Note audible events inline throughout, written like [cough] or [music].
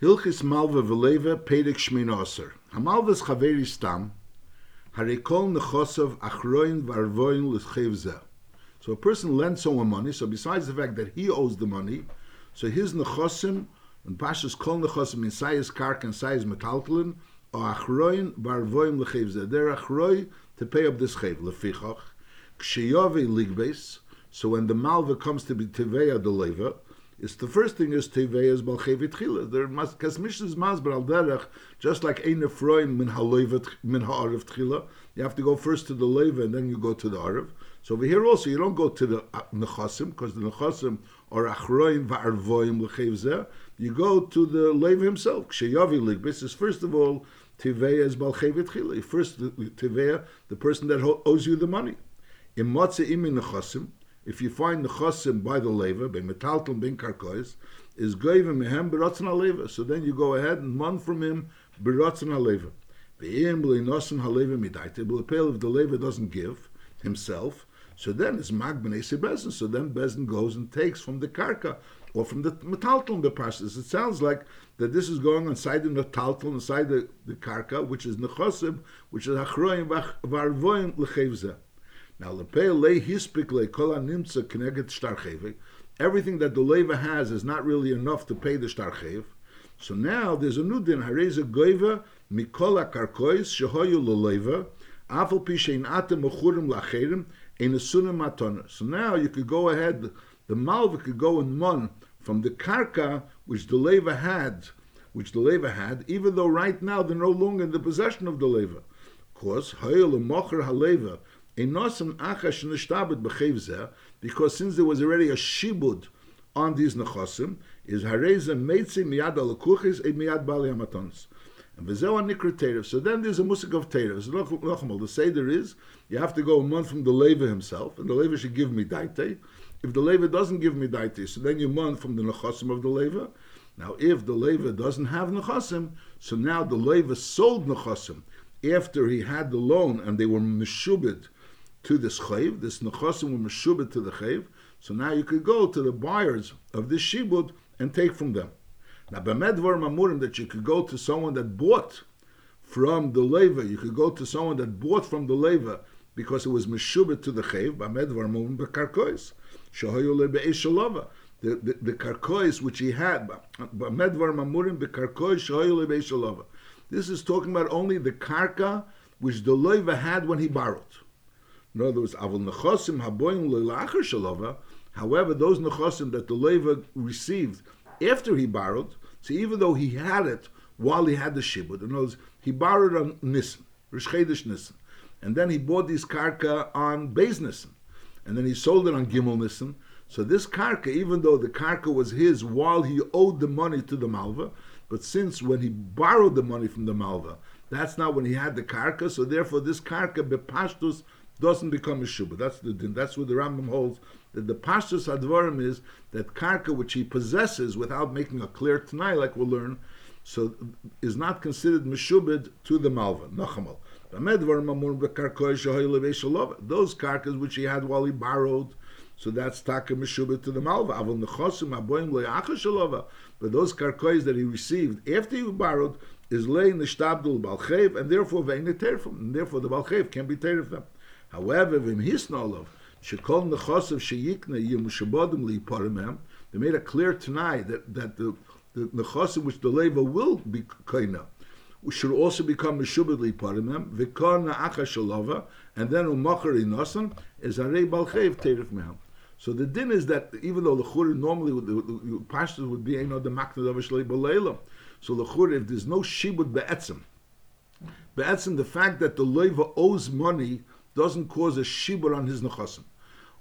Hilchis Malva Veleva Pedek Shmina Aser. Hamalvas Chaveri Stam, Harikol Nechosov Achroin Varvoin L'chev So a person lends someone money, so besides the fact that he owes the money, so his Nechosim, and Pashas Kol Nechosim in Sayas Kark and Sayas Metaltalin, or Achroin Varvoin L'chev Zeh. They're Achroi to pay up this chev. Lefichach, Ksheyove Ligbes, so when the Malva comes to be Teveya the Is the first thing is Teveya's Balchevit Chila. There must, because Mishna's Masber al Derech, just like Ein Efroim min Ha'levet min Ha'arev Tchila, you have to go first to the Leva and then you go to the Arev. So over here also, you don't go to the uh, Nechasim, because the Nechasim are Achroim Va'arvoim L'chev Zeh. You go to the Leva himself. Ksheyavi Ligbis is first of all Teveya is Balchevit Chila. First, Teveya, the person that owes you the money. In Matzah Imi Nechasim, if you find the chosim by the leva, by metalton bin karkois, is goyim mehem beratzon haleva. So then you go ahead and mon from him beratzon haleva. Ve'im nosim haleva midaita. B'lepel if the leva doesn't give himself, so then it's mag b'nei bezin. So then bezin goes and takes from the karka or from the metalton the passes. It sounds like that this is going on side of the metalton, inside the, the karka, which is nechosim, which is achroim v'arvoim l'chevzeh. Now, lepei le hispik le kol nimtza connected shtarchev. Everything that the leva has is not really enough to pay the shtarchev. So now there's a new din. Hareza goiva mikola karkois shehoyu leleva afal pishein atem mechurim lacherim in a sunim matona. So now you could go ahead. The malva could go and mon from the karka which the leva had, which the leva had, even though right now they're no longer in the possession of the leva. Of course, hayel mocher haleva because since there was already a shibud on these nechosim, is hareza meitzi miyad alakuchis e miyad bali amatons. And v'zeu nikra So then there's a musik of terev. So nochmal, the seder is, you have to go a month from the leva himself, and the leva should give me daite. If the leva doesn't give me daite, so then you month from the nechosim of the leva. Now, if the leva doesn't have nechosim, so now the leva sold nechosim after he had the loan and they were meshubed to this chayv. This nechasim were meshubit to the chayv. So now you could go to the buyers of this shibud and take from them. Now, b'medvar mamurim that you could go to someone that bought from the leva. You could go to someone that bought from the leva because it was meshubit to the chayv. B'medvar mamurim b'karkois. Shahayu lebe'eshalava. The, the, the karkois which he had, b'medvar mamurim b'karkois shahayu lebe'eshalava. This is talking about only the karka which the leva had when he borrowed. In other words, avol nechosim haboyim le'lacher shalova. However, those nechosim that the leva received after he borrowed, so even though he had it while he had the shibud, in other words, he borrowed on Nisan, Rish Nisan, and then he bought this karka on Beis Nisan, and then he sold it on Gimel Nisan. So this karka, even though the karka was his while he owed the money to the malva, but since when he borrowed the money from the malva, that's not when he had the karka, so therefore this karka bepashtus doesn't become a shuba. That's the that's what the Rambam holds that the pashtus advarim is that karka which he possesses without making a clear tanai, like we'll learn, so is not considered meshubed to the malva nachamal. Those karkas which he had while he borrowed, so that's taka meshubed to the malva. But those karkois that he received after he borrowed is laying the shtabdul balchev, and therefore and therefore the balchev can be them. However, v'im hisnolov, shekol nechosav sheyikna yimushabodim liparimem, they made it clear tonight that, that the, the nechosav which the leva will be kaina, should also become meshubad liparimem, v'kon na'acha shalova, and then u'machar inosan, is arei balchev terif mehem. So the din is that even though the chur normally the, the, pastors would be you know the makna of a so the chur if there's no shibud be'etzim, be'etzim the fact that the leva owes money doesn't cause a shibur on his nechasim.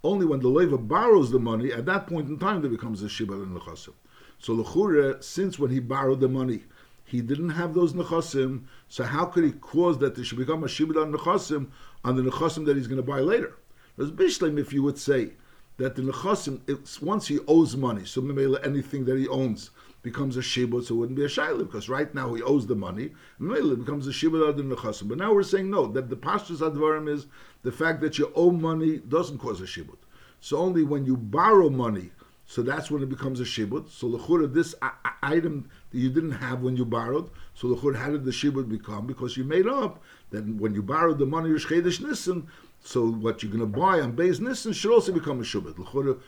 Only when the leva borrows the money, at that point in time, there becomes a shibur on nechasim. So lechure, since when he borrowed the money, he didn't have those nechasim, so how could he cause that there should become a shibur on nechasim on the nechasim that he's going to buy later? There's bishlim if you would say that the nechasim, once he owes money, so anything that he owns becomes a shibud, so it wouldn't be a shayla because right now he owes the money, it becomes a shibud the nechasim. But now we're saying no, that the pashtus advarim is the fact that you owe money doesn't cause a shibud. So only when you borrow money, so that's when it becomes a shibud. So lechura, this item that you didn't have when you borrowed, so lechura, how did the shibud become? Because you made up that when you borrowed the money, you're shchedesh nissen, so what you're going to buy on Beis Nissen should also become a shubit.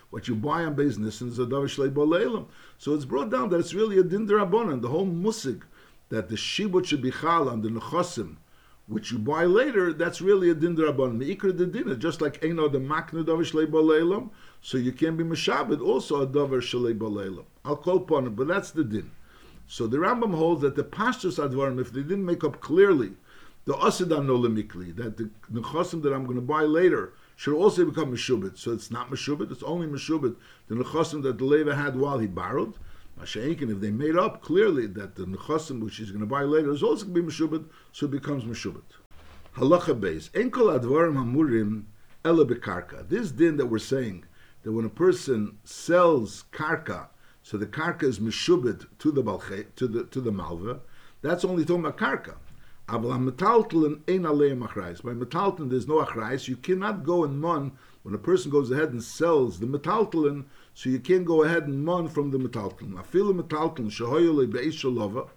What you buy on Beis Nissen is a davar shlei. So it's brought down that it's really a din The whole musig that the shibut should be chal on the nechosim, which you buy later, that's really a din derabanan. The ikra the din, just like eno the maknu davar shlei so you can be meshabed also a davar shlei. I'll call upon it, but that's the din. So the Rambam holds that the pastors advarim, if they didn't make up clearly the asidan no lemikli, that the nechasim that I'm going to buy later should also become meshubit. So it's not meshubit, it's only meshubit, the nechasim that the leva had while he borrowed. Masha'inkin, if they made up clearly that the nechasim which he's going to buy later is also going to be meshubit, so it becomes meshubit. Halacha base. Enkel advarim hamurim ela bekarka. This din that we're saying, that when a person sells karka, so the karka is meshubit to the balche, to the to the malva, that's only talking about karka. By Metaltelen there's no achreis. You cannot go and mon when a person goes ahead and sells the Metaltelen, so you can't go ahead and mon from the be'eshalova.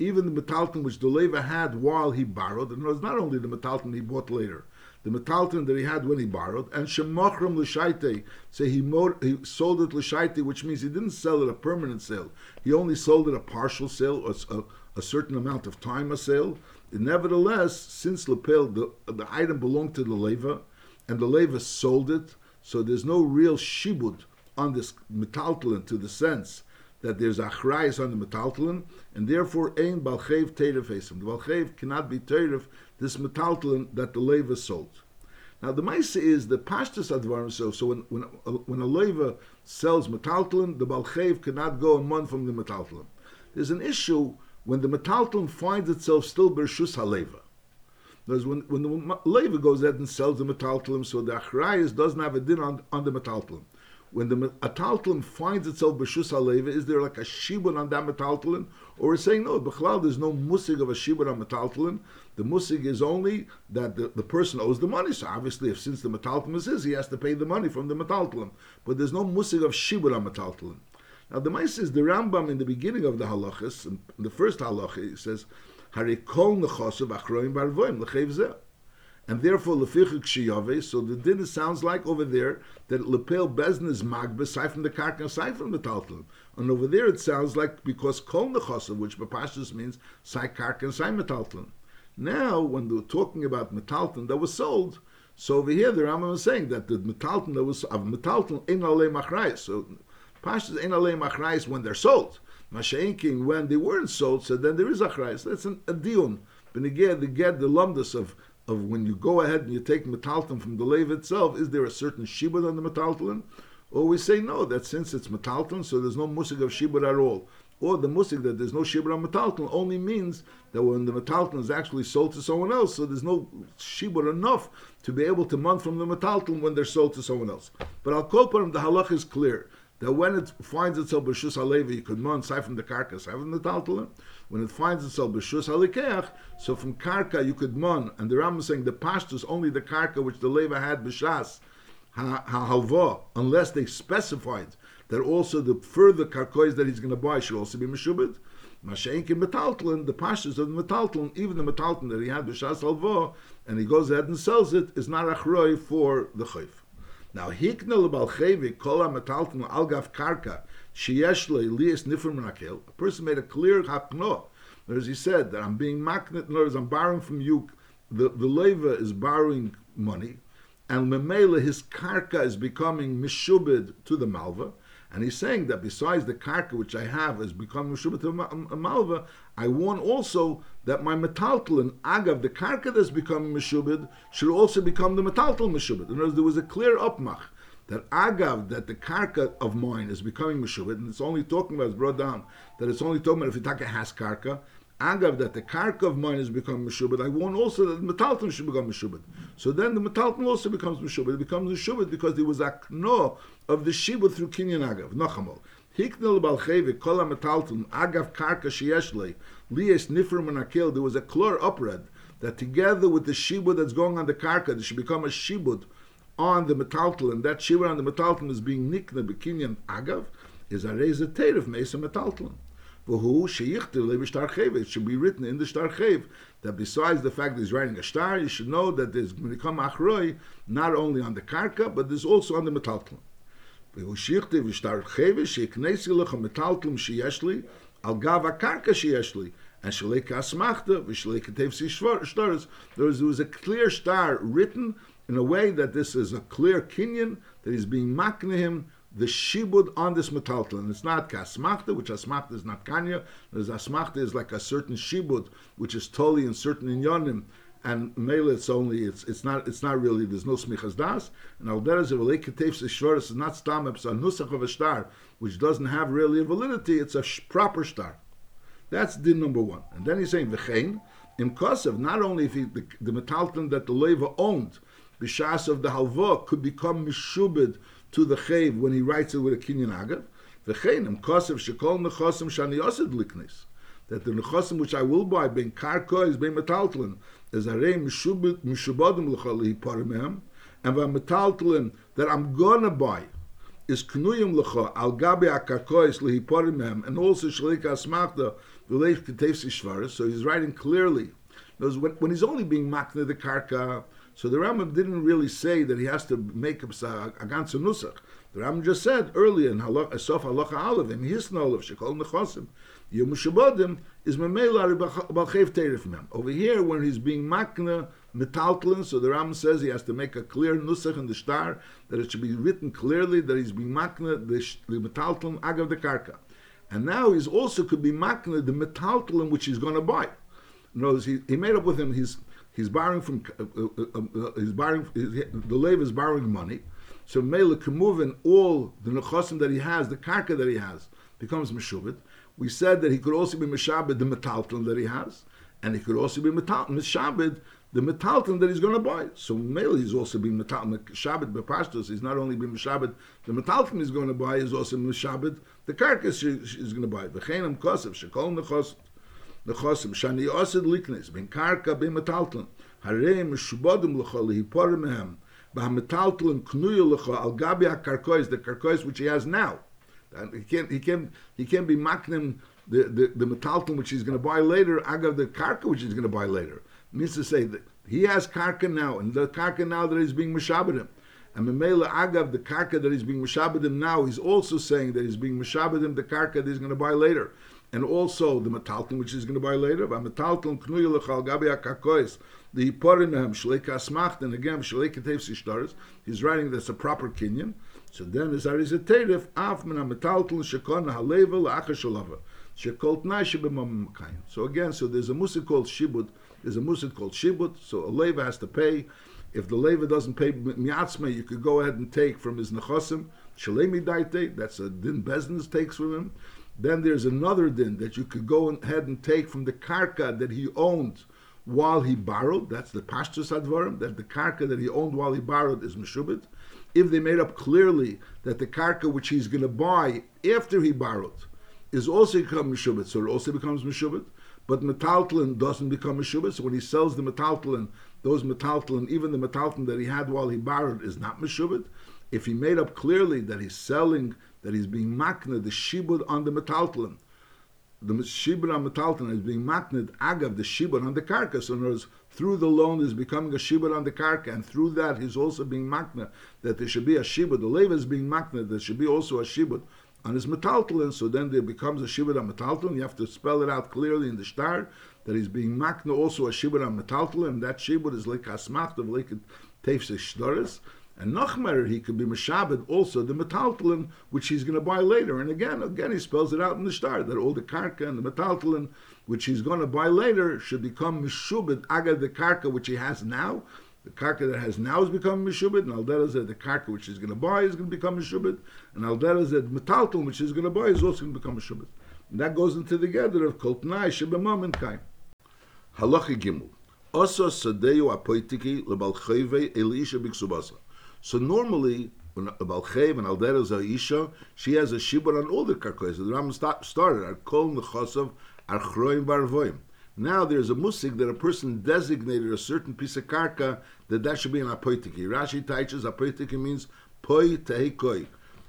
Even the Metaltelen which the Leva had while he borrowed, and it was not only the Metaltelen he bought later, the metalton that he had when he borrowed, and shemachram l'shaite, say he, he sold it l'shaite, which means he didn't sell it a permanent sale. He only sold it a partial sale, or a, a certain amount of time a sale. Nevertheless, since lapel the, the item belonged to the leva, and the leva sold it, so there's no real shibud on this metaltalin to the sense that there's achrayas on the metaltalin, and therefore ein balchev terev esim. The balchev cannot be terev this metaltalin that the leva sold. Now the ma'isa is the pashtus advarim so. So when when a, when a leva sells metaltalin, the balchev cannot go a month from the metaltalin. There's an issue when the metalton finds itself still bershus haleva. Because when, when the leva goes ahead and sells the metalton, so the achrayas doesn't have a din on, on the metalton. When the metalton finds itself bershus haleva, is there like a shibun on that metalton? Or we're saying, no, b'chlal, there's no musig of a shibun on metalton. The musig is only that the, the person owes the money. So obviously, if since the metalton is his, he has to pay the money from the metalton. But there's no musig of shibun on metalton. Now the mice is the Rambam in the beginning of the halachas, in the first halacha, he says, Harikol nechosav achroim barvoim lechev and therefore lefichik shiyave. So the din sounds like over there that lepel bezn is magba aside from the karka from the taltal, and over there it sounds like because kol nechosav, which bapashas means sai karka sai metaltal. Now when they're talking about metalton that was sold, so over here the Rambam is saying that the metalton that was of metalton in ale machrayis. So Pashas ain't alei achrayis when they're sold. Masha'inking when they weren't sold, so then there is achrayis. That's an, a dion. But again, the get the lumdus of of when you go ahead and you take metalton from the lave itself, is there a certain shibud on the metalton? Or we say no, that since it's metalton, so there's no musik of shibud at all. Or the musik that there's no shibud on metalton only means that when the metalton is actually sold to someone else, so there's no shibud enough to be able to month from the metalton when they're sold to someone else. But call upon the halach is clear that when it finds itself b'shus halevi, you could mon aside from the aside from the taltalim. When it finds itself b'shus halikeach, so from karka you could mon, and the Ram is saying the pashtus only the karka which the leva had b'shas ha unless they specified that also the further karkois that he's going to buy should also be meshubed. Mashenk in metaltlin, the pashtus of the metaltlin, even the metaltlin that he had b'shas halva, and he goes ahead and sells it, is not achroi for the chayf. Now, hiknel balchevi kol metalton algaf karka sheyesh lias nifrim rakel. A person made a clear hapno. As he said that I'm being magnet. In other words, I'm borrowing from you. The the leva is borrowing money, and memela his karka is becoming mishubed to the malva. And he's saying that besides the karka which I have has become mishubed to a um, um, malva, I want also that my metaltalin, agav, the karka that's becoming meshubid, should also become the metaltal meshubid. In other words, there was a clear upmach that agav, that the karka of mine is becoming meshubid, and it's only talking about, it's brought down, that it's only talking about if Itaka has karka, agav, that the karka of mine is becoming meshubid, I want also that the metaltal should become meshubid. So then the metaltal also becomes meshubid. It becomes meshubid because there was a kno of the shibud through kinyan agav, nachamol. Hiknel balchevi kol metalton agav karka sheyeshle lies nifrim menakil. There was a chlor upred that together with the shibud that's going on the karka, there should become a shibud on the metaltalin, that shibud on the metaltalin is being nikna bekinyan agav, is a reza teir of mesa metaltalin. It should be written in the shtar chev that besides the fact that he's writing a star, you should know that there's going to come achroi not only on the karka, but there's also on the sheyeshli and. There was, there was a clear star written in a way that this is a clear kinyan that he's being makna him the shibud on this metaltal, and it's not kasmachta, which asmachta is not kanya. There's asmachta is like a certain shibud, which is totally in certain inyanim, and mele it's only it's it's not it's not really there's no smichas das. And al deres of leketef shvaris is not stam it's a nusach of a star, which doesn't have really a validity. It's a proper star. That's din number one. And then he's saying v'chein im kosev. Not only if he, the, the metalton that the leva owned, b'shas of the halva could become mishubed to the chayv when he writes it with a kinyan agav. V'chein im kosev shekol nechosim shani yosid liknis. That the nechosim which I will buy ben karko is ben metalton is a rei mishubodim l'chol parimem, and v'metalton that I'm gonna buy is knuyim lecha al gabi akarkois lehiporimem, and also shalika asmachta v'leich ketefsi shvaris. So he's writing clearly. Knows when, when he's only being makna the karka, so the Rambam didn't really say that he has to make a ganze nusach. The Rambam just said earlier in Sof Halacha Aleph, in his knowledge, Shekol Nechosim, Yom Shabbodim is Memela Balchev Teref Mem. Over here, when he's being makna metaltlin, so the Rambam says he has to make a clear nusach in the star, that it should be written clearly that he's being makna the, the metaltlin agav the karka. And now he's also could be makna the metaltlin which he's going to buy. Notice he, he made up with him, he's he's borrowing from, uh, uh, uh, he's borrowing, the lave is borrowing money, so Mela in all the nechosim that he has, the karka that he has, becomes meshubit. We said that he could also be meshabed the metalton that he has, and he could also be meshabed the metalton that he's going to buy. So Mela he's also being meshabed bepashtos. He's not only being meshabed the metalton he's going to buy, he's also meshabed the carcass he's going to buy. V'cheinem kosev shekol nechosim nechosim shani osid liknes ben karka ben metalton harei meshubodim l'chol lehipor mehem b'hametalton knuya l'chol al gabi ha-karkois the karkois which he has now. And he can't he can't, he can't be maknim the the, the metalton which he's going to buy later agav the karka which he's going to buy later. Means to say that he has karka now and the karka now that he's being meshabedim. And Memela Agav, the karka that he's being meshabedim now, he's also saying that he's being meshabedim the karka that he's going to buy later and also the metalton, which he's going to buy later. Metalton knuya lechal gabi akakois the porim shleika asmacht and again shleika tefsi shtaris. He's writing that's a proper kinyan. So then is there is a terif af min metalton shekon halevel achashalava shekol tnai shebemam So again, so there's a musa called shibud. There's a musa called shibud. So a leva has to pay. If the leva doesn't pay miatzme, you could go ahead and take from his nechosim. Shalemi daite, that's a din business takes from him. Then there's another din that you could go ahead and take from the karka that he owned while he borrowed. That's the pashtus advarim, that the karka that he owned while he borrowed is meshubit. If they made up clearly that the karka which he's going to buy after he borrowed is also become meshubit, so it also becomes meshubit. But metaltlin doesn't become meshubit. So when he sells the metaltlin, those metaltlin, even the metaltlin that he had while he borrowed, is not meshubit. If he made up clearly that he's selling that he's being makna the shibud on the metaltalin. The shibud on metaltalin is being makned agav the shibud on the karka. So in other words, through the loan is becoming a shibud on the karka, and through that he's also being makna that there should be a shibud. The leva is being makna there should be also a shibud on his metaltalin. So then there becomes a shibud on metaltalin. You have to spell it out clearly in the star that he's being makna also a shibud on metaltalin. And that shibud is like asmacht of like tefse shdoris. And Nachmer, he could be Meshabed also the metaltalin, which he's going to buy later. And again, again, he spells it out in the star that all the karka and the metaltalin, which he's going to buy later, should become Meshubed aga the karka which he has now. The karka that has now is becoming Meshubed, and Aldera said the karka which he's going to buy is going to become Meshubed, and Aldera said metaltalin which he's going to buy is also going to become Meshubed. And that goes into the gather of Koltnai Shebemam and Kain. Halachi Gimel. Also Sadeu Apoitiki Lebalcheve Elisha Biksubasa. So normally, Balchev and Aldera Zaisha, she has a shibur on all the karkois. The Ram started, Ar Kol Nechosav, Ar Chroim Varvoim. Now there's a musik that a person designated a certain piece of karka that that should be an apoitiki. Rashi teaches apoitiki means poi tehikoi.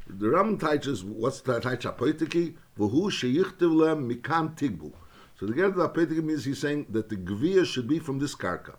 The Ram teaches what's the teach apoitiki? V'hu sheyichtiv lem mikam tigbu. So the get the apoitiki means he's saying that the gvia should be from this karka,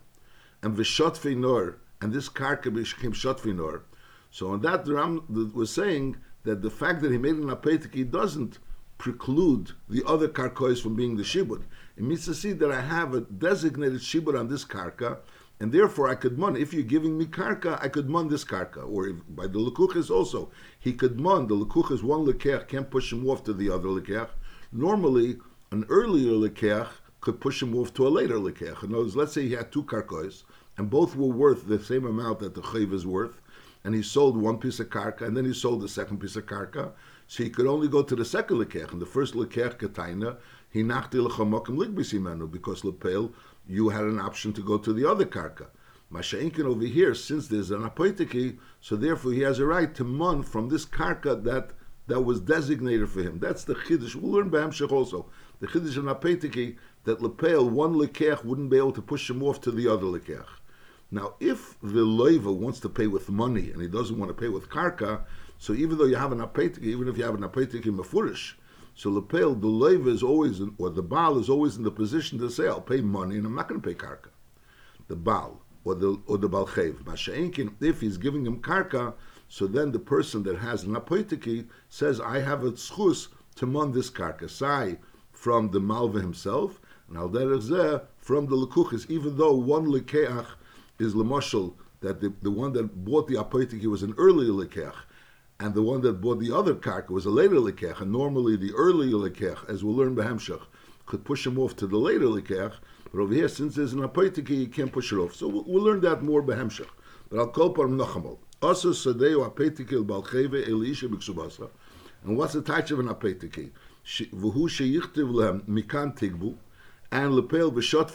and v'shot nor, and this karka became shot nor. So on that the Ram was saying that the fact that he made an apoitiki doesn't preclude the other karkois from being the shibud. It means to see that I have a designated shibud on this karka, and therefore I could mon. If you're giving me karka, I could mon this karka. Or if, by the lekuchas also, he could mon. The lekuchas one lekech can't push him off to the other lekech. Normally, an earlier lekech could push him off to a later lekech. In other words, let's say he had two karkois, and both were worth the same amount that the chayv is worth, and he sold one piece of karka, and then he sold the second piece of karka. So he could only go to the second lekech, and the first lekech kataina he nachti lechamokim ligbisimenu because lepel you had an option to go to the other karka. Masha'inkin over here, since there's an apoitiki, so therefore he has a right to mon from this karka that that was designated for him. That's the chiddush. We'll learn B'hamshech also. The chiddush in apoitiki that lepel one lekech wouldn't be able to push him off to the other lekech. Now, if the loiva wants to pay with money and he doesn't want to pay with karka, so even though you have an apetik, even if you have an apetik in mafurish, so lepel the loiva is always, in, or the baal is always in the position to say, I'll pay money and I'm not going to pay karka. The baal or the or the balchev. Masha'inkin, if he's giving him karka, so then the person that has an apoitiki says, I have a tzchus to mon this karka. From the malva himself, and al derech from the lekuchis, even though one lekeach is lemashal, that the, the one that bought the apoitiki was an earlier lekeach, and the one that bought the other karka was a later lekech, and normally the earlier lekech, as we'll learn behemshach, could push him off to the later lekech, but over here, since there's an apoitiki, you can't push it off. So we'll, we'll learn that more behemshach. But I'll call par nachamol. Also sadeu apoitiki el balcheve elisha b'ksubasa. And what's the type of an apoitiki? V'hu sheyichtiv lehem mikan tigbu, and lepel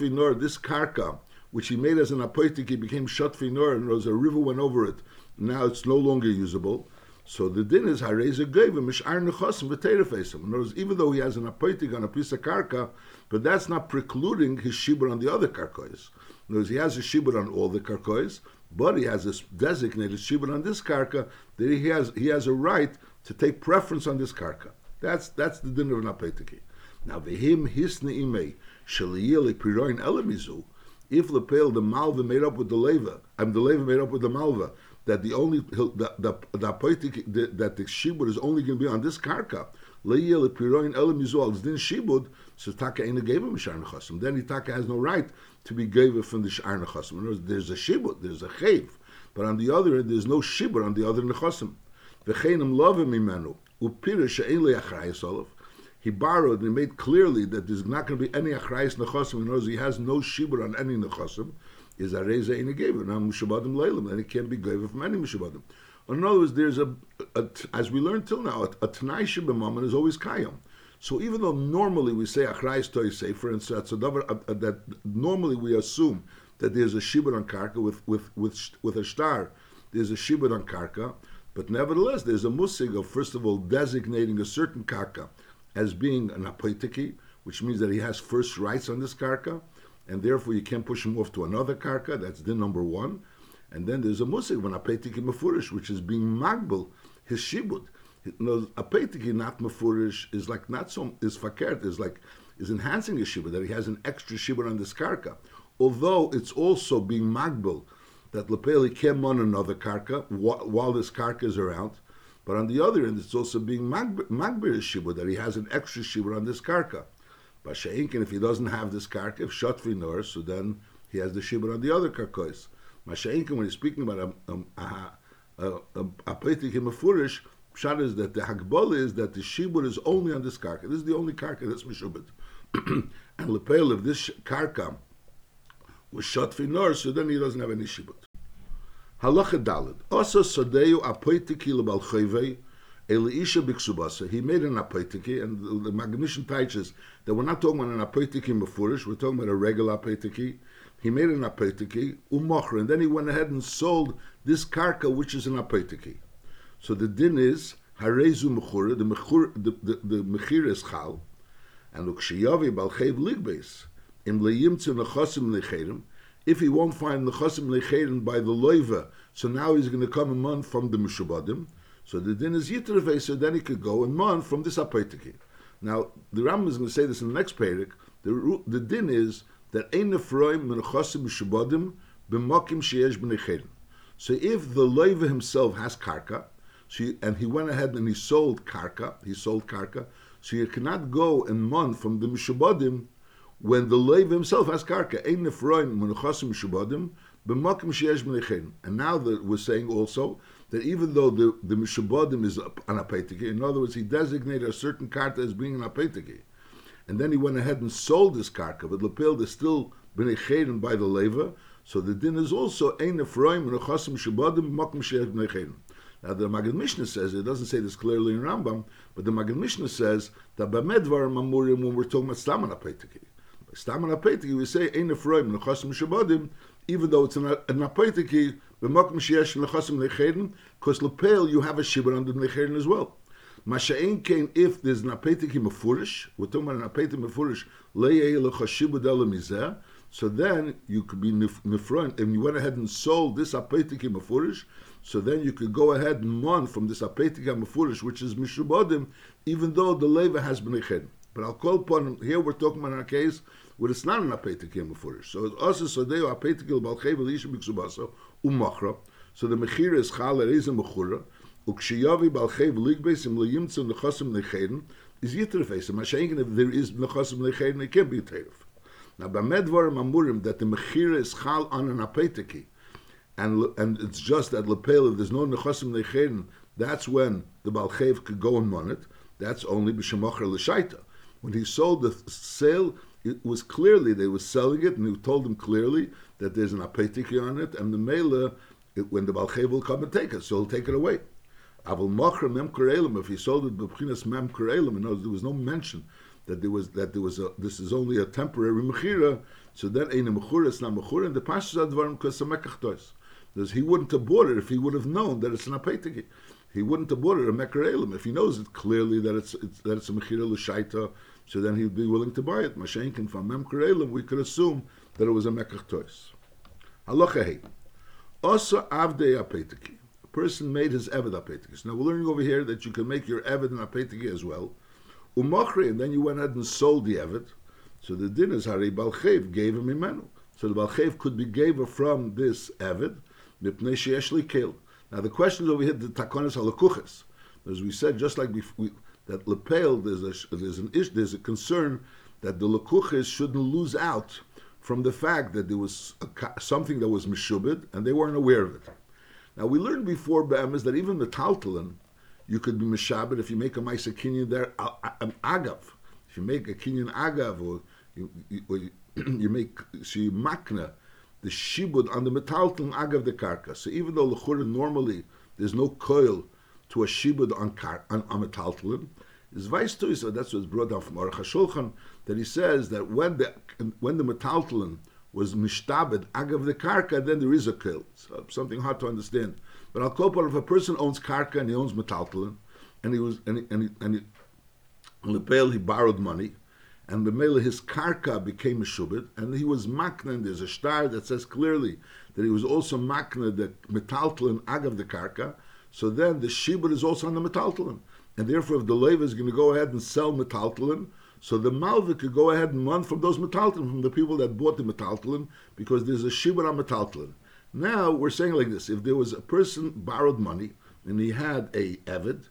nor, this karka, which he made as an apoitiki, became shotvi nor, and there was a river went over it. Now it's no longer usable. So the din is hareza geva mishar nechosim v'teirefesim. In other words, even though he has an apoitig on a piece of karka, but that's not precluding his shibur on the other karkois. In other words, he has a shibur on all the karkois, but he has a designated shibur on this karka that he has he has a right to take preference on this karka. That's that's the din of an. Now v'him hisne imei shaliyeli piroin elamizu. If lepel the malva made up with the leva, I'm the leva made up with the malva that the only the the the, the that the shibud is only going to be on this karka. Leiyel piroin elam yizol din shibud. So taka ain't gave him shar nechasim. Then taka has no right to be gave from the shar nechasim. There's a shibud, there's a chayv, but on the other end, there's no shibud on the other nechasim. V'cheinim lovim imenu He borrowed and he made clearly that there's not going to be any achrayis nechasim. In other words, he has no shibud on any nechasim is a reza in a gever. Now mushabadim leilim, then it can't be gever from any mushabadim. In other words, there's a, a, as we learned till now, a, a tanai is always kayam. So even though normally we say achrayis and that's a davar uh, uh, that normally we assume that there's a shibud on karka with with with with a star, there's a shibud on karka, but nevertheless there's a musig of first of all designating a certain karka as being an apoitiki, which means that he has first rights on this karka and therefore you can't push him off to another karka. That's din number one. And then there's a musik when apetiki mafurish, which is being magbel his shibud. No, apetiki not mafurish is like not so is fakert is like is enhancing his shibud that he has an extra shibud on this karka. Although it's also being magbel that lepeli came on another karka while this karka is around. But on the other end, it's also being magbir shibud that he has an extra shibud on this karka. Masha'inkin, if he doesn't have this karka, if Shatvi so then he has the shibur on the other karkois. Masha'inkin, when he's speaking about a, a, a, a, is that the Hagbal is that the shibur is only on this karka. This is the only karka that's Meshubit. [clears throat] and Lepel, if this karka was Shatvi nor, so then he doesn't have any shibut. Halacha Dalid. Also, Sadeu Apoitiki Lebal Chayvei, Elisha Biksubasa, he made an apoitiki, and the, Maggid Mishnah teaches that we're not talking about an apoitiki mafurish, we're talking about a regular apoitiki. He made an apoitiki, umocher, and then he went ahead and sold this karka, which is an apoitiki. So the din is, harezu mechura, the mechur, the, the, the is chal, and ukshiyavi balchev ligbes. im leyimtze nechosim lechedim, if he won't find nechosim lechedim by the loiva, so now he's going to come a month from the mishubadim. So the din is yitreve, so then he could go a month from this apaitiki. Now the Rambam is going to say this in the next parak. The, the din is that ein nefroim menechosim mishubadim b'mokim sheyesh b'nechedim. So if the loiva himself has karka, so and he went ahead and he sold karka, he sold karka, so you cannot go a month from the mishubadim when the leiv himself has karka. Ein nefroim mishubadim b'makim sheyesh b'nechedim. And now that we're saying also that even though the the mishubadim is an apetiki, in other words, he designated a certain karka as being an apetiki, and then he went ahead and sold this karka, but lepil is still b'nechedim by the leva. So the din is also ein nefroim mishubadim b'makim sheyesh b'nechedim. Now the Maggid Mishnah says it doesn't say this clearly in Rambam, but the Maggid Mishnah says that by Medvar Mamurim when we're talking about Staman Apetiki. By Staman Apetiki we say Ein Ephraim Nechasim Shabadim, even though it's an, Apetiki, B'Makim Sheyesh Nechasim Nechedin, because Lepel you have a Shibur under Nechedin as well. Masha'in came if there's an Apetiki Mefurish, we're talking about an Apetiki Mefurish, Le'eh Lechashibud Elamizeh, so then you could be nefron, and you went ahead and sold this apetiki mefurish. So then you could go ahead and mon from this apetiki mefurish, which is mishubodim, even though the leva has been eched. But I'll call upon here. We're talking about a case where it's not an apetiki mefurish. So it's also so they apetiki balchev elisha b'ksubaso umachra. So the mechira is chal eriz mechura. Ukshiyavi balchev ligbeis im leyimtzu nechasim necheden is yitrefes. Mashenkin if there is nechasim necheden, it can't be teiref. Now, by Medvar Mamurim, that the Mechira is Chal on an Apeteki, and, and it's just at Lepel, if there's no Nechosim Necherin, that's when the Balchev could go and run it. That's only B'Shemocher L'Shaita. When he sold the sale, it was clearly, they were selling it, and he told them clearly that there's an Apeteki on it, and the Mela, when the Balchev will come and take it, so he'll take it away. Aval Mocher Mem Kurelim, if he sold it B'Pchinas Mem Kurelim, there was no mention that there was that there was a this is only a temporary mechira, so then a mechura, it's not mechura, and the pashas advarim because a mekachtos. Because he wouldn't have bought it if he would have known that it's an apetiki. He wouldn't have bought it a mekarelim if he knows it clearly that it's, it's that it's a mechira l'shaita. So then he'd be willing to buy it. Mashenkin from memkarelim, we could assume that it was a mekachtos. Halacha hey. Also avdei apetiki. A person made his eved apetiki. Now we're learning over here that you can make your eved an apetiki as well. Umachri, and then you went ahead and sold the Evid. So the din is Hari Balchev gave him Imenu. So the Balchev could be gave from this Evid, Mipnei Sheeshli. Now the question is over here, the Takonis Halakuches. As we said, just like we, that Lepel, there's a, there's an ish, there's a concern that the Lakuches shouldn't lose out from the fact that there was a, something that was Meshubid, and they weren't aware of it. Now we learned before, Be'emes, that even the Taltalin, you could be mishabed if you make a ma'aser kinyan there an agav. If you make a kinyan agav, or you, you, or [clears throat] you make so you makna the shibud on the metalton agav the karka. So even though lechura normally there's no coil to a shibud on kar on, on is vice so that's what's brought down from Aruch HaShulchan that he says that when the when the metalton was mishtabed agav the karka, then there is a kill. So something hard to understand. But I'll call if a person owns karka and he owns metaltalin, and he was and he, and he, and he, in the bail he borrowed money, and the mele his karka became a shubit, and he was makna. And there's a star that says clearly that he was also makna the metaltalin agav the karka. So then the shibud is also on the metaltalin, and therefore if the leva is going to go ahead and sell metaltalin, so the malva could go ahead and run from those metaltalin from the people that bought the metaltalin because there's a shibud on metaltalin. Now we're saying like this: if there was a person borrowed money and he had a evid,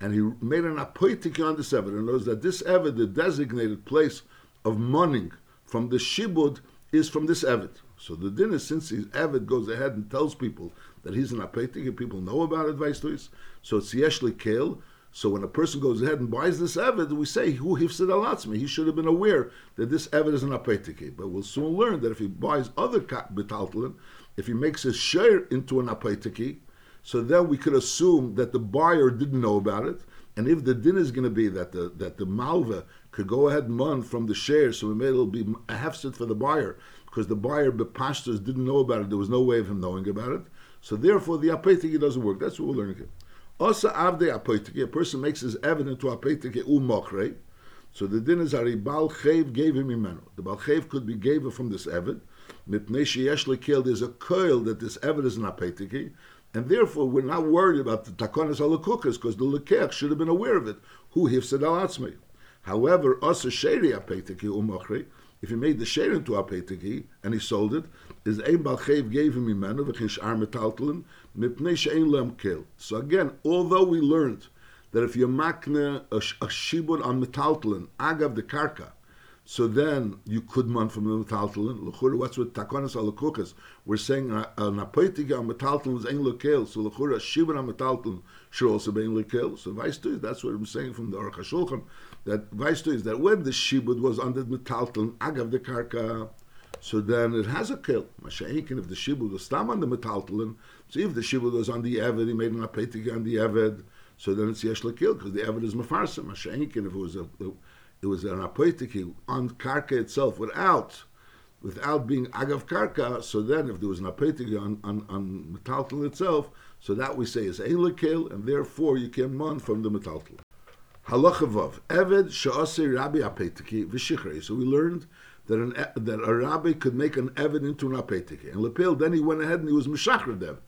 and he made an apoitik on this evid, and knows that this evid, the designated place of mourning from the shibud, is from this evid. So the din is since his evid goes ahead and tells people that he's an apoitik, and people know about advice to so it's yeshli kale. So when a person goes ahead and buys this evid, we say who hifsid alatzmi. He should have been aware that this evid is an apetiki. But we'll soon learn that if he buys other betaltalin, if he makes his share into an apetiki, so then we could assume that the buyer didn't know about it. And if the din is going to be that the that the malva could go ahead and run from the share, so we made it'll be a hefset for the buyer because the buyer, the pastors, didn't know about it. There was no way of him knowing about it. So therefore, the apetiki doesn't work. That's what we're learning here. Also, avde apetiki, a person makes his evidence to apetiki umokre. So the din is Ari Bal Chev gave him imenu. The balchev could be gave from this Evid. Mipnei sheyesh lekel, there's a coil that this Evid is not petiki, and therefore we're not worried about the takonis alakukas because the lekech should have been aware of it. Who hifsed al. However, asa sheri apetiki umachri, if he made the share into a petiki and he sold it, is ein balchev gave him imenu v'chish ar metaltalin mipnei she'ein lem kil. So again, although we learned that if you makne a, a shibud on metaltalin agav the karka, so then you could man from the metaltalin. L'chura, what's with takonis alakukas? We're saying an apoitig on metaltalin is ein lekel. So l'chura, shibud on metaltalin should also be ein lekel. So vice to that's what I'm saying from the Aruch HaShulchan. That vice is that when the shibud was under the metaltalin agav the karka, so then it has a kill. Masha'inkin, if the shibud was stam on the metaltalin, so if the shibud was on the eved, he made an apetik on the eved, so then it's yesh lekil because the eved is mafarsa. Masha'inkin, if it was a, it was an apetik on karka itself without without being agav karka. So then, if there was an apetik on on, on metaltal itself, so that we say is ein and therefore you can mon from the metaltal. Halachavav eved she'asir rabbi apoitiki v'shichrei. So we learned that an that a rabbi could make an eved into an apoitiki, and lepil then he went ahead and he was mishachar eved.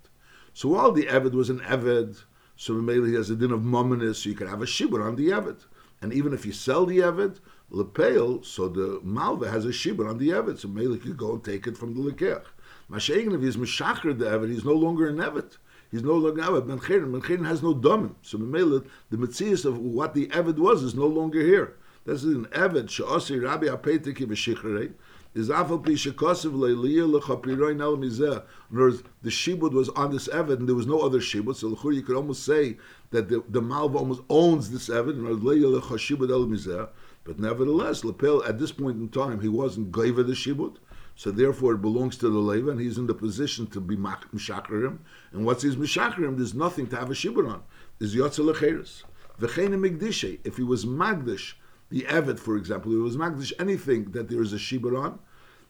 So while the eved was an eved, so maybe he has a din of mominus, so you can have a shibur on the eved. And even if you sell the Evid, Lepel, so the Malva has a Shibur on the Evid, so Melech could go and take it from the Lekech. Masha'egin, if he's Meshacher the Evid, he's no longer an Evid. He's no longer Evid. Ben Cheren, Ben Cheren has no Domim. So Melech, the Metzias of what the Evid was is no longer here. This is an Evid, Sha'osi Rabbi Apeteki V'Shichrei, is afal pi shekosiv le'liyah lechapiroin el mizeh. In other words, the shibud was on this evid, and there was no other shibud. So l'chur, you could almost say that the, the malva almost owns this evid, and le'liyah lechashibud el mizeh. But nevertheless, Lepel, at this point in time, he wasn't gaiva the shibud. So therefore, it belongs to the leva, and he's in the position to be mishakrim. And what's his mishakrim? There's nothing to have a shibud on. There's yotze lecheres. V'chein migdishe. If he was magdish, the Evet, for example, it was Magdish anything that there is a Shibur on,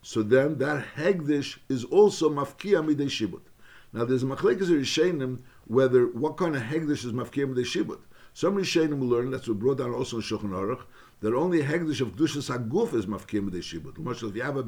so then that Hegdish is also Mafkia Midei Shibut. Now there's Machlekes Rishenim whether what kind of Hegdish is Mafkia Midei Shibut. Some Rishenim will learn, that's what brought down also in Shulchan Aruch, that only Hegdish of Dushas Haguf is Mafkia Midei Shibut. Much if you have a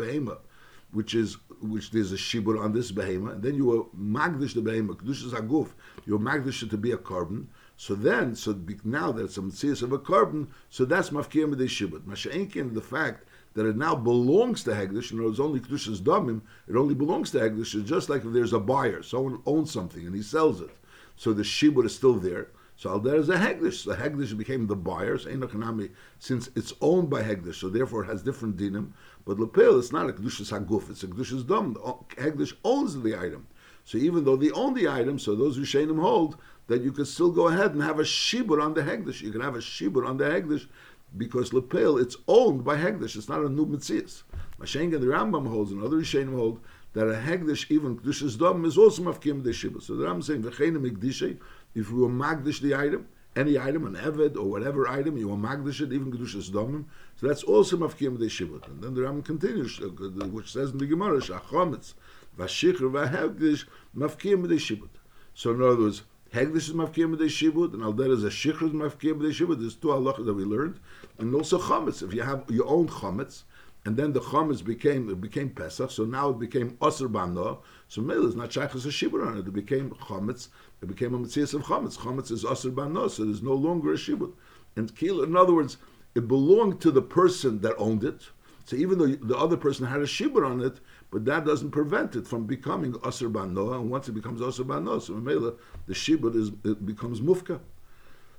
which is which there's a shibur on this behema, and then you were magdish the behema, kedushas aguf, you're magdish it to be a carbon. So then, so now that it's a mitzvah of a carbon, so that's mafkir midei shibur. Masha'enkin, the fact that it now belongs to Hegdish, and it's only Kedushas Damim, it only belongs to Hegdish. It's just like if there's a buyer, someone owns something and he sells it. So the Shibud is still there. So there is a Hegdish. The Hegdish became the buyer, since it's owned by Hegdish, so therefore it has different dinim. But Lepel, it's not a Kedushas Haguf, it's a Kedushas Dam. Hegdish owns the item. So even though they own the item, so those who Shainim hold, that you could still go ahead and have a Shibur on the Hegdish. You can have a Shibur on the Hegdish because Lepel, it's owned by Hegdish. It's not a new Metzias. Mashenga, the Rambam holds, and other Rishonim hold, that a Hegdish, even Kedushas Dam, is also Mafkim de Shibur. So the Rambam saying, V'cheinem Igdishe, if you were Magdish the item, any item, an Eved or whatever item, you were Magdish it, even Kedushas Damim, so that's also Mafkim de Shibur. And then the Rambam continues, uh, which says in the Gemara, Shachometz, Vashikr, Vahegdish, Mafkim de Shibur. So in other words, Hegdish is mafkir b'dei shibud, and Alder is a shikhr is mafkir b'dei shibud. There's two halachas that we learned, and also chametz. If you have your own chametz, and then the chametz became it became Pesach, so now it became aser b'ano. So mele is not shaychus a shibud on it. It became chametz. It became a mitzias of chametz. Chametz is aser b'ano, so there's no longer a shibud. And kilo, in other words, it belonged to the person that owned it. So even though the other person had a shibud on it, but that doesn't prevent it from becoming Asr Bano, and once it becomes Asr Bano, so Mela, the Shibud is, it becomes Mufka.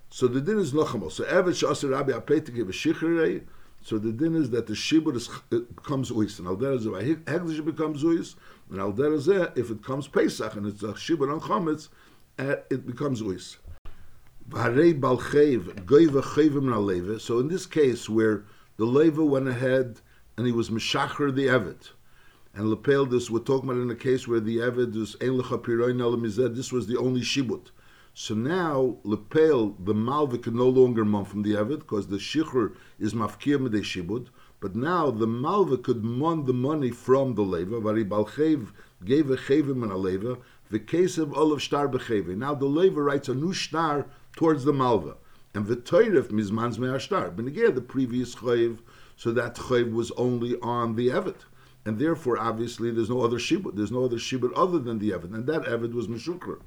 So the din is Lochamo. So Evet Shasr Rabbi Apete give a Shichrei, so the din is that the Shibud is, becomes Uis, and Alder Zeh, Hegdish becomes Uis, and Alder if it comes Pesach, and it's a Shibud on Chometz, eh, it becomes Uis. So in this case, where the Leva went ahead and he was Meshacher the Evet, and Lepel, this we're talking about in a case where the Eved is Ein Lecha this was the only Shibut. So now Lepel, the Malva can no longer mon from the Eved because the Shichr is Mafkir Medei Shibut. But now the Malva could mon the money from the Leva. Vari Balchev gave a Chevim and a Leva. The case of Olav Shtar Becheve. Now the Leva writes a new Shtar towards the Malva. And the Torah mizman's me'ashtar. But again, the previous chayv, so that chayv was only on the evet. And therefore, obviously, there's no other shibud. There's no other shibud other than the evet. And that evet was meshukra.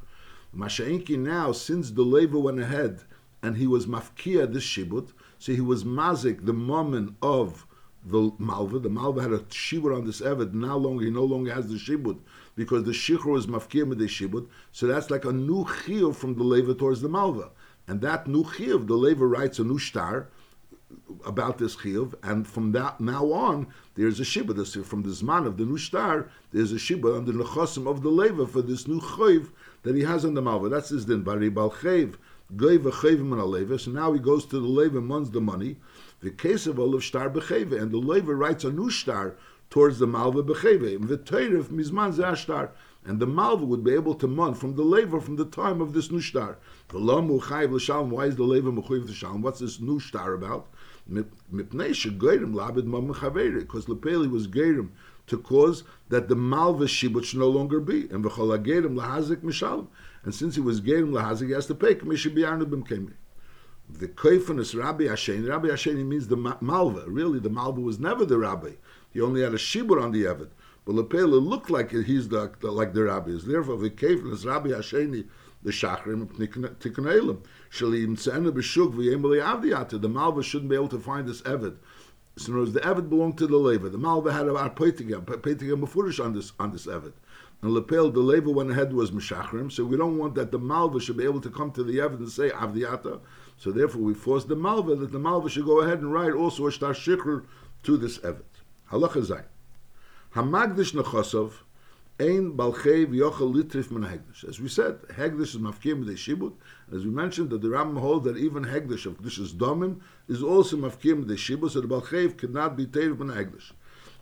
Masha'inki now, since the leva went ahead and he was mafkia this shibud, so he was mazik the moment of the malva. The malva had a shibud on this evet. Now longer he no longer has the shibud because the shikhr was mafkia with the shibud. So that's like a new chiyuv from the leva towards the malva. And that new chiyuv, the leva writes a new star about this chiyuv, and from that now on, there's a shibud. From the zman of the new star, there's a shibud under the nechosim of the leva for this new chayv that he has on the malva. That's his din. Bari balchev So now he goes to the leva and months the money. The case of olav star becheve, and the leva writes a new star towards the malva becheve. And the teirif mizman zashtar. And the malva would be able to mon from the leva from the time of this new star. Why is the leva mechuyev l'shalom? What's this new star about? Because lepeli was geirim to cause that the malva shibut should no longer be. And v'chol agerim lahazik mishalom. And since he was geirim lahazik, he has to pay k'mishi b'yarnu b'mkemi. The koifanus Rabbi Hasheni. Rabbi Hasheni means the malva. Really, the malva was never the rabbi. He only had a shibur on the Evid. But Lepela looked like he's the, the like the rabbis. Therefore, the Kefnis Rabbi Hasheni, the Shachrim, Tikkunelim, Shalim Tzena B'Shuk V'Yemeli Avdiata. The Malva shouldn't be able to find this Evid. So in other words, the Evid belonged to the Leva. The Malva had a Arpeitigam, Peitigam Mefurish on this on this Evid. And Lepel, the Leva went ahead was Meshachrim, so we don't want that the Malva should be able to come to the Evid and say Avdiata. So therefore, we force the Malva that the Malva should go ahead and write also a Shtar Shikr to this Evid. Halacha Zayin. Hamagdish nechosov ein balchev yochel litrif min hegdish. As we said, hegdish is mafkim with shibut. As we mentioned, that the Rambam holds that even hegdish of kedushes domim is also mafkim with shibut, so the balchev cannot be teir min hegdish.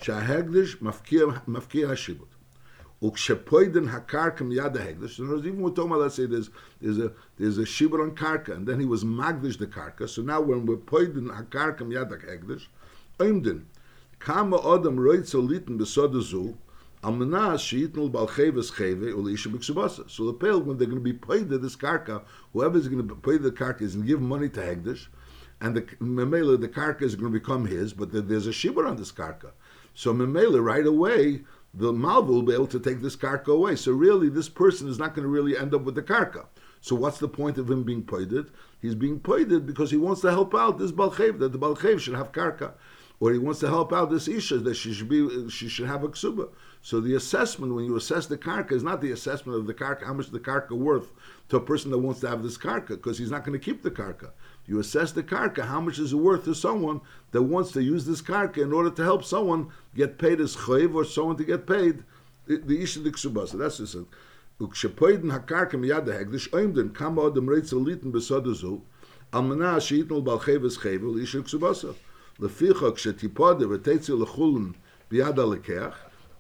Shahegdish mafkim mafkim hashibut. Ukshepoiden hakarka miyad hegdish. So even with Toma, let's say there's there's a there's a shibut on karka, and then he was magdish the karka. So now when we're poiden hakarka miyad hegdish, oimdin. Kama Adam roitz liten besod zu, am menas sheitnul bal cheves cheve ulisha b'ksubasa. So the pale when they're going to be paid to this karka, whoever is going to pay the karka is going to give money to Hegdish, and the memela the karka is going to become his, but there's a shibur on this karka. So memela right away the malva will be able to take this karka away. So really, this person is not going to really end up with the karka. So what's the point of him being poided? He's being poided because he wants to help out this balchev that the balchev should have karka or he wants to help out this isha that she should be she should have a ksuba. So the assessment when you assess the karka is not the assessment of the karka how much the karka worth to a person that wants to have this karka because he's not going to keep the karka. You assess the karka how much is it worth to someone that wants to use this karka in order to help someone get paid as chayv or someone to get paid the, the isha the ksuba. So that's just it. וכשפוידן הקרקע מיד ההקדש, עומדן כמה עוד אמרי ליטן בסוד הזו, על מנה שייתנו בעל חייבס חייבל, איש כסובסה. לפיכך כשטיפודה ותצא לחולן ביד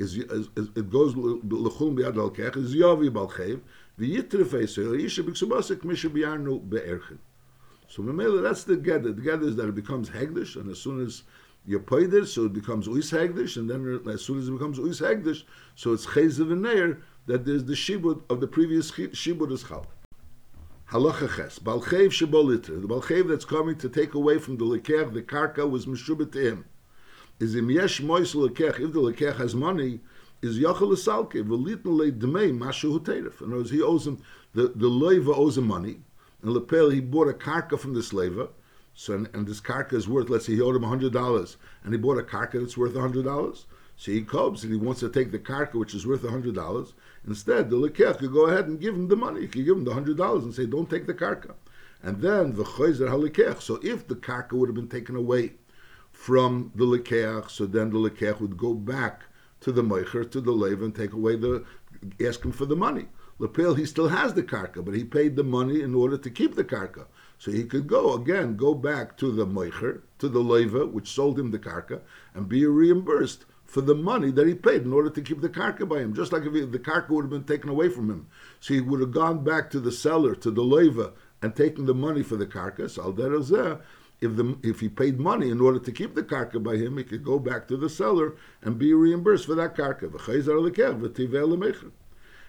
is, is, is it goes lechum biyad al is yavi balchev v'yitre yishe b'ksubasik mishe biyarnu be'erchin. So Mimela, that's the gather. The gather is that it becomes hegdish, and as soon as you pay this, so it becomes uis hegdish, and then as soon as it becomes uis hegdish, so it's chezev and neir, that there's the shibud of the previous shibud is chal. Halacha ches, balchev shebolitra, the balchev that's coming to take away from the lekech, the karka, was meshubet to him. Is im yesh mois lekech, if the lekech has money, is yachal lesalke, v'litn le dmei mashu huteref. In other words, he owes him, the, the leva owes him money, and lepel, he bought a karka from this leva, so, and, and this karka is worth, let's say he owed him $100, and he bought a karka that's worth $100. So he comes and he wants to take the karka, which is worth hundred dollars. Instead, the lekech could go ahead and give him the money. He could give him the hundred dollars and say, "Don't take the karka." And then the choizer halekech. So if the karka would have been taken away from the lekech, so then the lekech would go back to the meicher, to the lev, and take away the, ask him for the money. Lepel, he still has the karka, but he paid the money in order to keep the karka. So he could go again, go back to the meicher, to the leva, which sold him the karka, and be reimbursed for the money that he paid in order to keep the karka by him. Just like if he, the karka would have been taken away from him. So he would have gone back to the seller, to the leva, and taken the money for the karka. So if the if he paid money in order to keep the karka by him, he could go back to the seller and be reimbursed for that karka.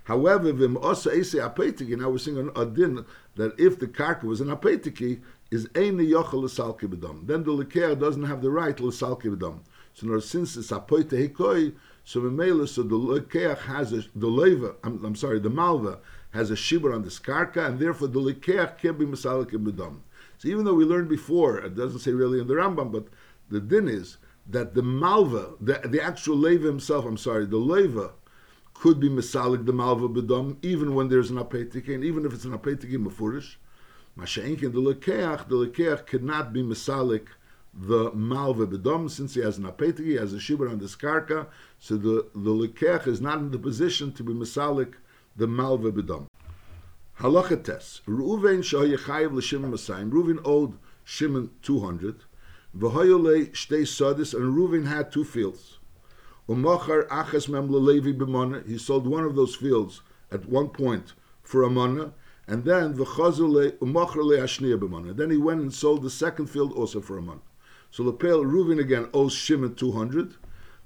However, vim osa ese apetiki, now we're seeing a din that if the karka was an apetiki, is ein yochel. Then the lekeach doesn't have the right l'salki b'dam. So now since it's apoite hikoi, so so the lekeach has a, the leva, I'm, I'm sorry, the malva has a shibur on the skarka, and therefore the lekeach can't be masalik b'dam. So even though we learned before, it doesn't say really in the Rambam, but the din is that the malva, the, the actual leva himself, I'm sorry, the leva, could be misalik the malva bedom even when there's an apetikin, even if it's an apetikin mafurish. Masha'inkin the lekeach, the lekeach cannot be misalik the malva bedom since he has an apetikin, he has a shibur on the skarka, so the the lekeach is not in the position to be misalik the malva bedom. Halacha tes. Reuven shahayachayev l'shimon masayim. Reuven owed Shimon 200. V'hoyole shtei sadis, and Reuven had two fields. Umachar achas mem levi b'mana. He sold one of those fields at one point for a mana, and then v'chazule umachar le'ashniya b'mana. Then he went and sold the second field also for a mana. So Lepel Reuven again owes Shimon 200.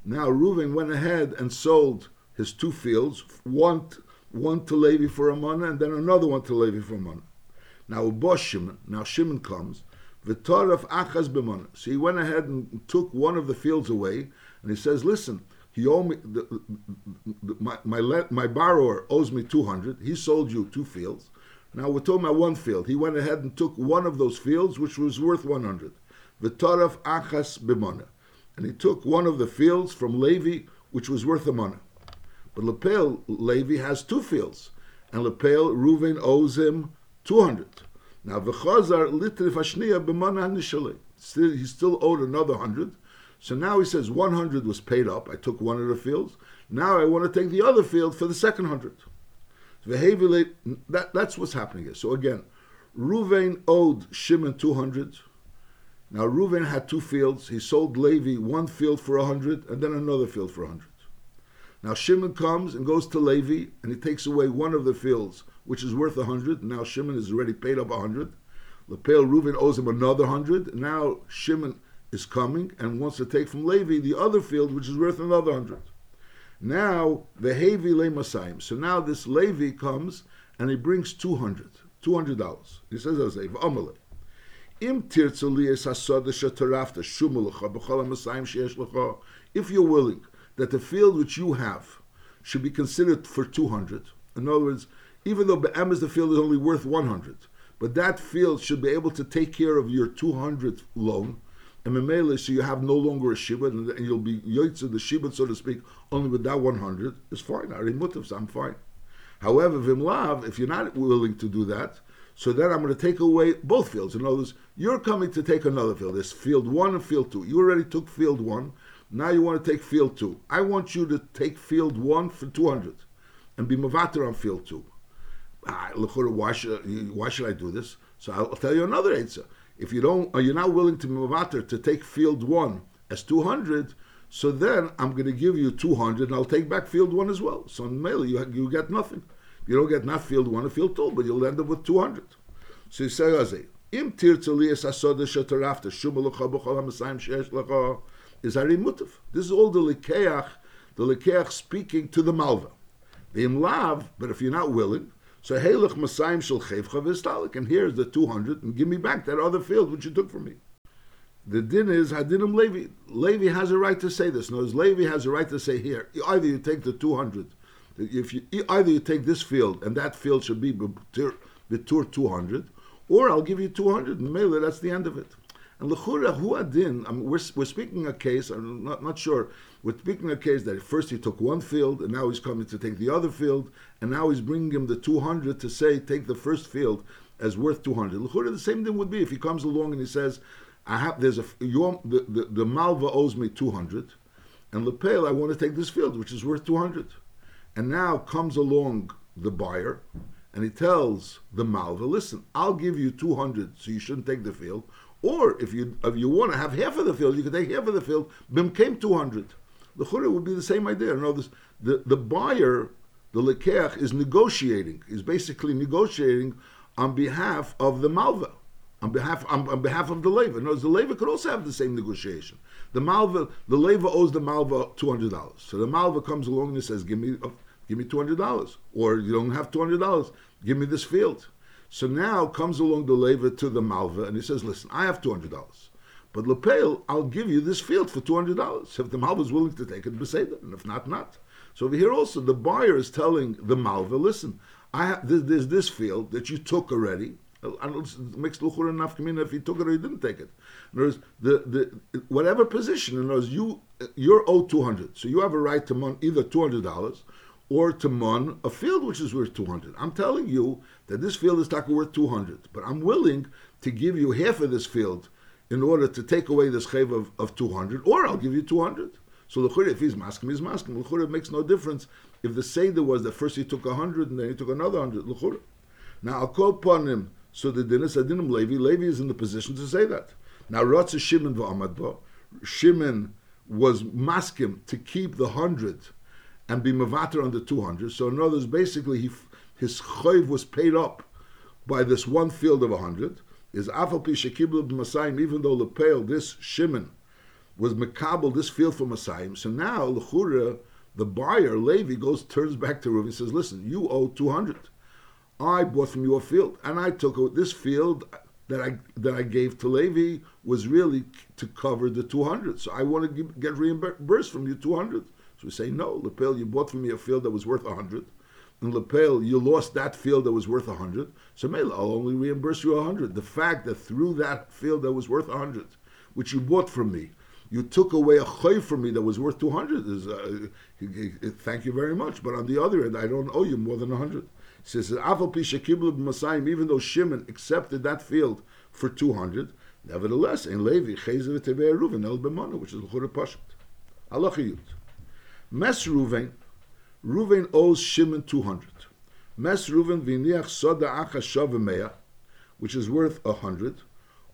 Now Reuven went ahead and sold his two fields, one one to Levi for a mana, and then another one to Levi for a mana. Now Bosh Shimon, now Shimon comes, V'tor of Achaz b'mana. So he went ahead and took one of the fields away, and he says, listen, he owed me, the, the, my, my, my borrower owes me 200, he sold you two fields, now we're talking about one field. He went ahead and took one of those fields, which was worth 100. V'toraf achas b'mana. And he took one of the fields from Levi, which was worth a mana. But Lepel, Levi has two fields, and Lepel, Reuven owes him 200. Now, v'chazar litrif hashniya b'mana nishale. He still owed another 100. So now he says 100 was paid up. I took one of the fields. Now I want to take the other field for the second 100. That, that's what's happening here. So again, Reuven owed Shimon 200. Now Reuven had two fields. He sold Levi one field for 100 and then another field for 100. Now Shimon comes and goes to Levi and he takes away one of the fields, which is worth a 100. Now Shimon has already paid up a 100. Lepel Reuven owes him another 100. Now Shimon is coming and wants to take from Levi the other field, which is worth another 100. Now, the Hevi Le Masayim. So now this Levi comes and he brings 200, $200. He says, as. Im if you're willing that the field which you have should be considered for 200, in other words, even though Be'emes the field is only worth 100, but that field should be able to take care of your 200 loan, and Memele, so you have no longer a Shibud, and, you'll be Yoitza, the Shibud, so to speak, only with that 100, is fine. I'm fine. However, Vimlav, if you're not willing to do that, so then I'm going to take away both fields. In other words, you're coming to take another field. There's field one and field two. You already took field one. Now you want to take field two. I want you to take field one for 200 and be Mavatar on field two. Ah, why should, why should I do this? So I'll, tell you another answer. If you don't, are you not willing to Mavatar to take field one as 200, so then I'm going to give you 200 and I'll take back field one as well. So in mail, you, you get nothing. You don't get not field one or field two, but you'll end up with 200. So you say, Im tirtzalias asoda shatarafta shumalacha b'chol ha'masayim sheyesh lacha is Ari Mutav. This is all the Likeach, the Likeach speaking to the Malva. Im Lav, but if you're not willing, so Halach Masayim Shel Chevcha V'Stalik, and here's the 200, and give me back that other field which you took from me. The din is Hadinim Levi. Levi has a right to say this. No, Levi has a right to say here. Either you take the 200, if you either you take this field and that field should be Betur 200, or I'll give you 200 and Mele, that's the end of it. And Lechura Hu Adin, we're speaking a case, I'm not, not sure, we're speaking a case that first he took one field and now he's coming to take the other field, and now he's bringing him the 200 to say, take the first field as worth 200. Lechura, the same thing would be if he comes along and he says, I have, there's a, your, the, the, the Malva owes me 200, and Lepel, I want to take this field, which is worth 200. And now comes along the buyer, and he tells the Malva, listen, I'll give you 200, so you shouldn't take the field. Or if you if you want to have half of the field, you can take half of the field. Bim came 200. The chura would be the same idea. Other the, the buyer, the lekeach, is negotiating, is basically negotiating on behalf of the malva, on behalf on, on behalf of the leva. In other words, the leva could also have the same negotiation. The malva, the leva owes the malva two hundred dollars. So the malva comes along and says, "Give me, give me two hundred dollars," or you don't have two hundred dollars. Give me this field. So now comes along the leva to the malva and he says, "Listen, I have two hundred dollars, but lepel, I'll give you this field for two hundred dollars. If the malva is willing to take it, beseder, and if not, not." So over here also, the buyer is telling the malva, "Listen, I have there's this field that you took already." It makes luchur enough to if he took it or he didn't take it. In other words, the, the whatever position, in other words, you you're owed two hundred, so you have a right to either two hundred dollars or to mon a field which is worth two hundred. I'm telling you that this field is taka worth two hundred, but I'm willing to give you half of this field in order to take away this chayv of, of two hundred, or I'll give you two hundred. So the if he's masking, he's masking. L'chura makes no difference if the seder was that first he took a hundred and then he took another hundred. L'chura. Now I'll call upon him so the dinis adinim Levi, Levi is in the position to say that. Now Ratzah Shimon v'Amadba, Shimon was maskim to keep the hundred and be mavater on the two hundred. So in other words, basically he, his chayv was paid up by this one field of a hundred. Is afal pi shekiblu b'masayim, even though lepel this Shimon was mekabel this field for Masayim. So now lechura the buyer Levi goes turns back to Reuven and says, "Listen, you owe two hundred. I bought from your field, and I took this field that I that I gave to Levi was really to cover the 200. So I want to give, get reimbursed from you 200. So we say, no, Lepel, you bought from me a field that was worth 100. And Lepel, you lost that field that was worth 100. So Mela, I'll only reimburse you 100. The fact that through that field that was worth 100, which you bought from me, you took away a choy from me that was worth 200 is, uh, thank you very much. But on the other end, I don't owe you more than 100 says Aval Pisha Kiblu Masayim, even though Shimon accepted that field for two hundred, nevertheless in Levi which is L'chura Pashat. Alachiyut. Mes Ruven, Ruven owes Shimon two hundred. Mes Ruven v'niach soda acha shavemea, which is worth a hundred.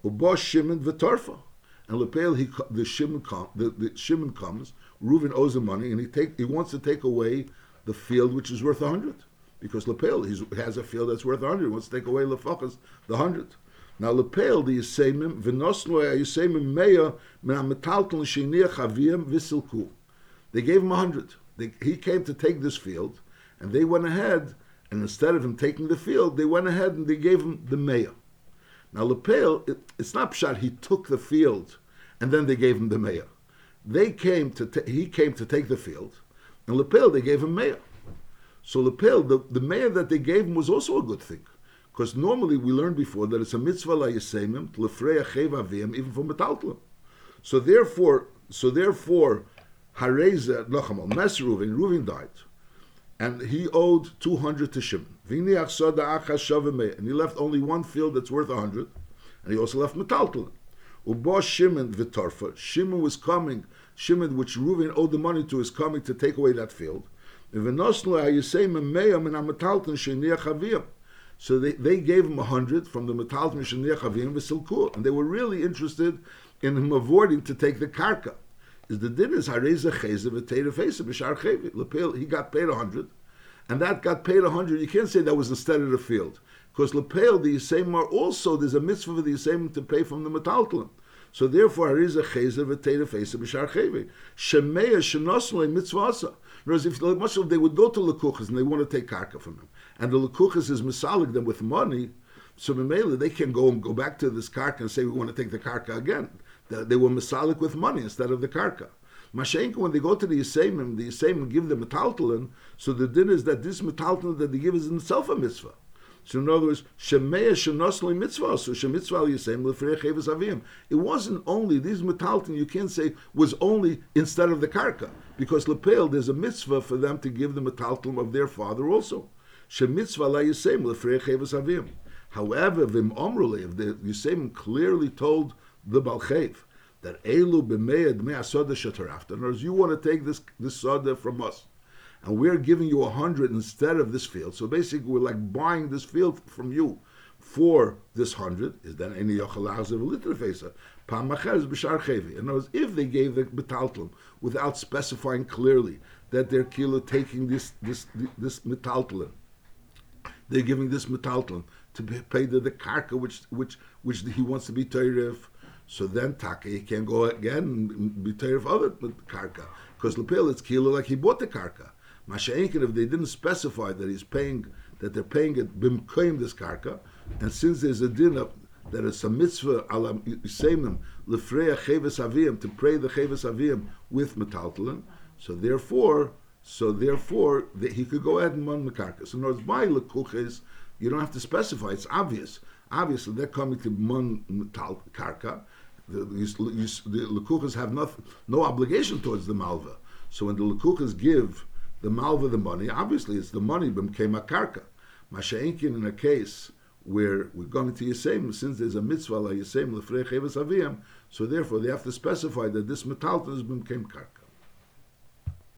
Ubo Shimon v'torfa. And Lepel, he the Shimon com, the, the Shimon comes. Reuven owes him money, and he take he wants to take away the field which is worth a hundred because Lepel he has a field that's worth 100. He wants to take away Lefachas, the 100. Now Lepel, the Yisemim, v'nosno Yisemim meya me'ametalton sheniach aviyim v'silku. They gave him a 100. They, he came to take this field, and they went ahead, and instead of him taking the field, they went ahead and they gave him the meya. Now Lepel, it, it's not pshat he took the field, and then they gave him the meya. They came to, ta- he came to take the field, and Lepel, they gave him meya. So Lepel, the, the mayor that they gave him was also a good thing. Because normally we learned before that it's a mitzvah la yisemim, avim, even for metaltlim. So therefore, so therefore, Hareza, Lochamal, Mes Reuven, Reuven died. And he owed 200 to Shimon. And he left only one field that's worth 100. And he also left metaltlim. Ubo Shimon v'torfa. Shimon was coming, Shimon, which Reuven owed the money to, is coming to take away that field. So they, they gave him a hundred from the metalton shenir chavim v'silkur, and they were really interested in him avoiding to take the karka. Is the din is hareza cheza v'teira fesa b'shar. He got paid a hundred, and that got paid a hundred. You can't say that was instead of the field, because lepel the are also there's a mitzvah for the Yisayim to pay from the metalton. So therefore, hareza cheza v'teira fesa b'shar chevi. Shemeya shenosle mitzvah Whereas if much of they would go to Lekuchas and they want to take karka from him, and the Lekuchas is misalik them with money, so Mamela, they can go and go back to this karka and say we want to take the karka again. They were misalik with money instead of the karka. Mashenka, when they go to the Yisemim, the Yisemim give them a metaltalin, so the din is that this metaltalin that they give is itself a mitzvah. So in other words, Shemeya Shenosli Mitzvah, so Shemitzvah Yisem Lefrei Avim. It wasn't only, these metalton you can't say was only instead of the karka, because Lepel, there's a mitzvah for them to give the metalton of their father also. Shemitzvah La Yisem Lefrei Avim. However, Vim Omruli, if the Yisem clearly told the Balchev that Elu B'meya Dmei Asoda Shatarafta, in other words, you want to take this, this soda from us and we're giving you a hundred instead of this field. So basically, we're like buying this field from you for this hundred. Is then any yochalazav litrefesa? Pamacher b'shar chevi. In other words, if they gave the metaltlum without specifying clearly that they're kilo taking this this this metaltlum, they're giving this metaltlum to pay the, the karka which which which he wants to be teirif. So then taka he can go again and be teirif other karka because lepil it's kilo like he bought the karka. Masha'inkin, if they didn't specify that he's paying, that they're paying it bimkoim this karka, and since there's a din of, that it's a mitzvah ala yisemim lefreya cheves avim to pray the cheves avim with metaltalin, so therefore, so therefore he could go ahead and mon mekarkas. In other words, by lekuches, you don't have to specify; it's obvious. Obviously, they're coming to mon metal karka. The, the, the lekuches have no obligation towards the malva. So when the lekuches give the malva the money, obviously it's the money became a karka. Masha'inkin in a case where we're going to Yisem, since there's a mitzvah la Yisem lefrei cheves aviyam, so therefore they have to specify that this metalton became karka.